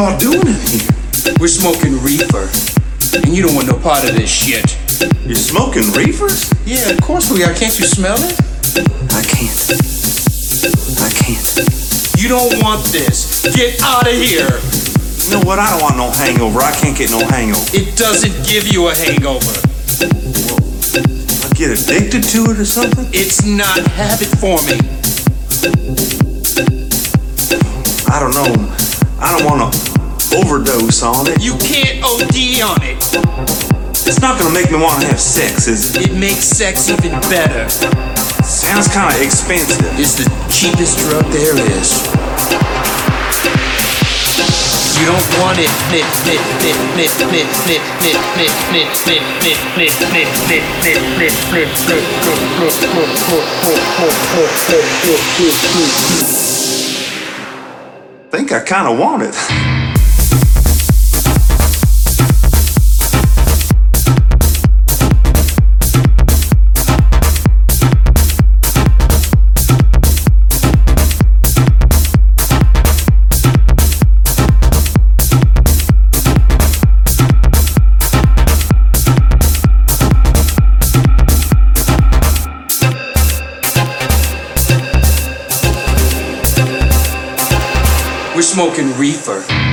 y'all doing in here? We're smoking reefer. And you don't want no part of this shit. You're smoking reefers? Yeah, of course we are. Can't you smell it? I can't. I can't. You don't want this. Get out of here. You know what? I don't want no hangover. I can't get no hangover. It doesn't give you a hangover. I get addicted to it or something? It's not habit forming. I don't know. I don't want to overdose on it. You can't OD on it. It's not gonna make me want to have sex, is it? It makes sex even better. Sounds kind of expensive. It's the cheapest drug there is. You don't want it. Think I kinda want nit, We're smoking reefer.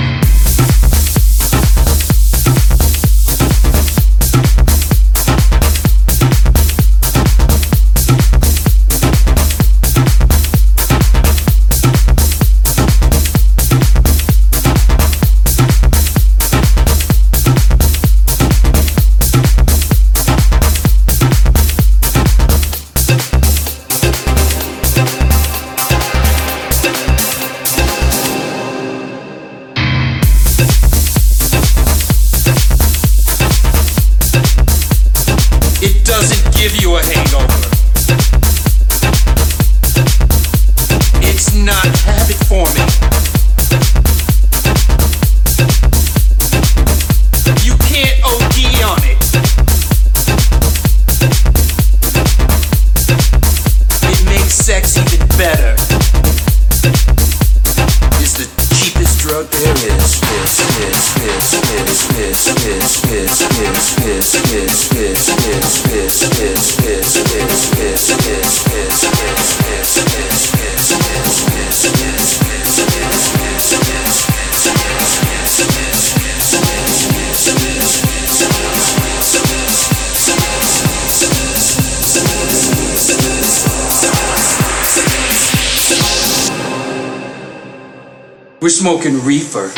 Give you a hangover. We're smoking reefer.